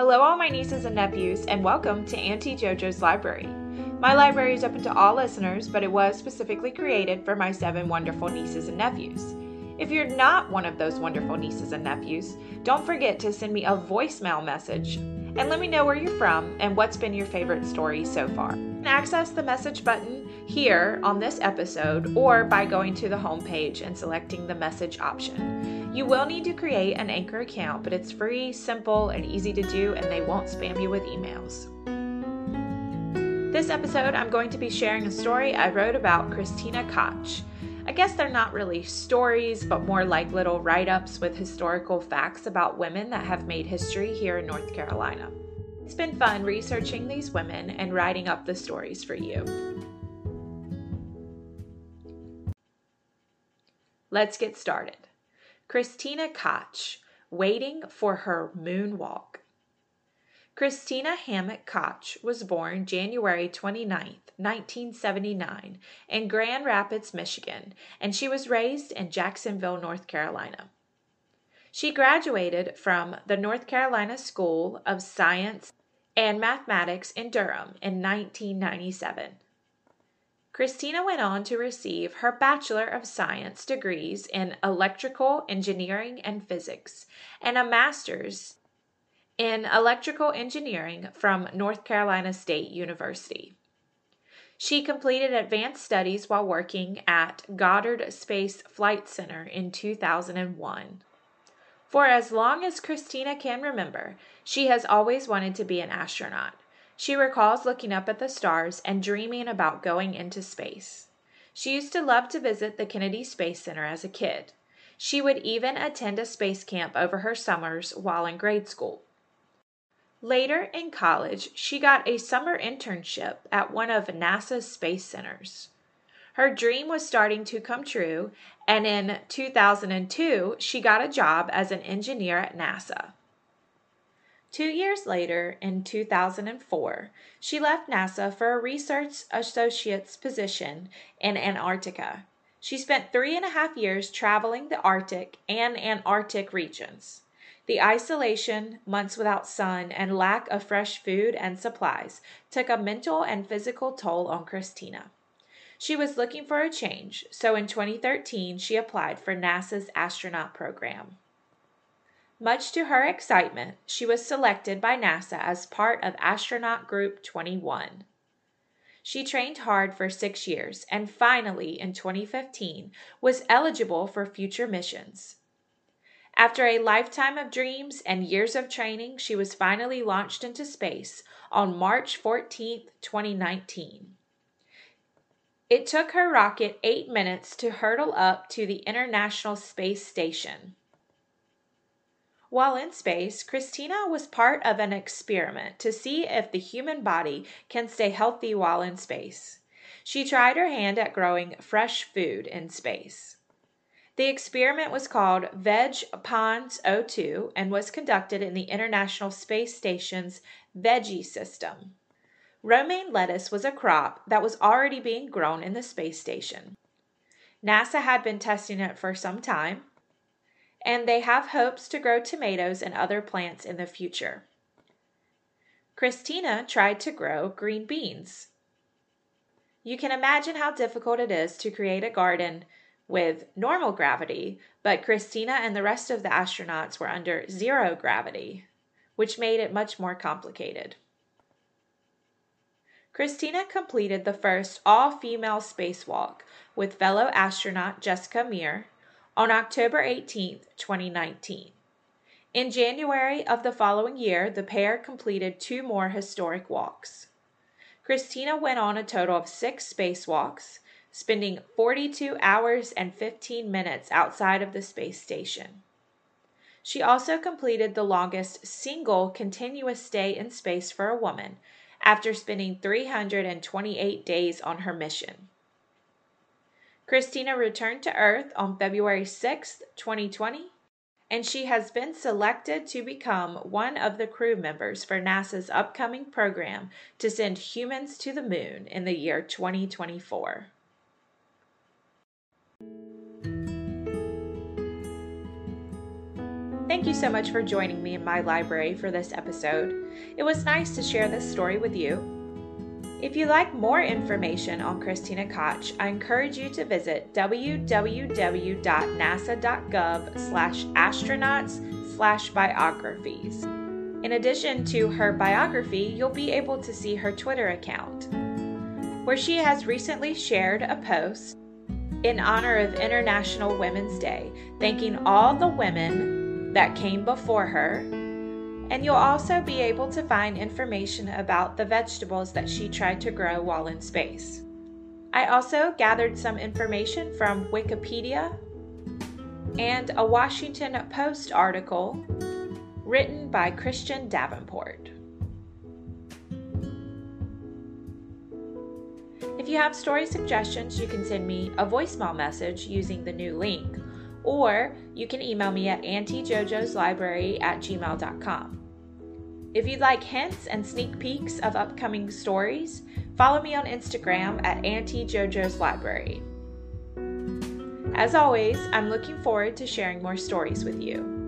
Hello, all my nieces and nephews, and welcome to Auntie JoJo's Library. My library is open to all listeners, but it was specifically created for my seven wonderful nieces and nephews. If you're not one of those wonderful nieces and nephews, don't forget to send me a voicemail message and let me know where you're from and what's been your favorite story so far. Access the message button here on this episode or by going to the home page and selecting the message option. You will need to create an Anchor account, but it's free, simple, and easy to do, and they won't spam you with emails. This episode, I'm going to be sharing a story I wrote about Christina Koch. I guess they're not really stories, but more like little write ups with historical facts about women that have made history here in North Carolina. It's been fun researching these women and writing up the stories for you. Let's get started. Christina Koch, waiting for her moonwalk. Christina Hammock Koch was born January 29, 1979, in Grand Rapids, Michigan, and she was raised in Jacksonville, North Carolina. She graduated from the North Carolina School of Science and Mathematics in Durham in 1997. Christina went on to receive her Bachelor of Science degrees in Electrical Engineering and Physics and a Master's in Electrical Engineering from North Carolina State University. She completed advanced studies while working at Goddard Space Flight Center in 2001. For as long as Christina can remember, she has always wanted to be an astronaut. She recalls looking up at the stars and dreaming about going into space. She used to love to visit the Kennedy Space Center as a kid. She would even attend a space camp over her summers while in grade school. Later in college, she got a summer internship at one of NASA's space centers. Her dream was starting to come true, and in 2002, she got a job as an engineer at NASA. Two years later, in 2004, she left NASA for a research associate's position in Antarctica. She spent three and a half years traveling the Arctic and Antarctic regions. The isolation, months without sun, and lack of fresh food and supplies took a mental and physical toll on Christina. She was looking for a change, so in 2013 she applied for NASA's astronaut program. Much to her excitement, she was selected by NASA as part of Astronaut Group 21. She trained hard for six years and finally, in 2015, was eligible for future missions. After a lifetime of dreams and years of training, she was finally launched into space on March 14, 2019. It took her rocket eight minutes to hurtle up to the International Space Station. While in space, Christina was part of an experiment to see if the human body can stay healthy while in space. She tried her hand at growing fresh food in space. The experiment was called Veg Pons O2 and was conducted in the International Space Station's Veggie system. Romaine lettuce was a crop that was already being grown in the space station. NASA had been testing it for some time, and they have hopes to grow tomatoes and other plants in the future. Christina tried to grow green beans. You can imagine how difficult it is to create a garden with normal gravity, but Christina and the rest of the astronauts were under zero gravity, which made it much more complicated. Christina completed the first all female spacewalk with fellow astronaut Jessica Meir on October 18, 2019. In January of the following year, the pair completed two more historic walks. Christina went on a total of six spacewalks spending 42 hours and 15 minutes outside of the space station. She also completed the longest single continuous stay in space for a woman after spending 328 days on her mission. Christina returned to Earth on February 6, 2020, and she has been selected to become one of the crew members for NASA's upcoming program to send humans to the moon in the year 2024. Thank you so much for joining me in my library for this episode. It was nice to share this story with you. If you'd like more information on Christina Koch, I encourage you to visit www.nasa.gov slash astronauts slash biographies. In addition to her biography, you'll be able to see her Twitter account, where she has recently shared a post in honor of International Women's Day, thanking all the women that came before her. And you'll also be able to find information about the vegetables that she tried to grow while in space. I also gathered some information from Wikipedia and a Washington Post article written by Christian Davenport. If you have story suggestions, you can send me a voicemail message using the new link, or you can email me at auntiejojoslibrary at gmail.com. If you'd like hints and sneak peeks of upcoming stories, follow me on Instagram at JoJo's Library. As always, I'm looking forward to sharing more stories with you.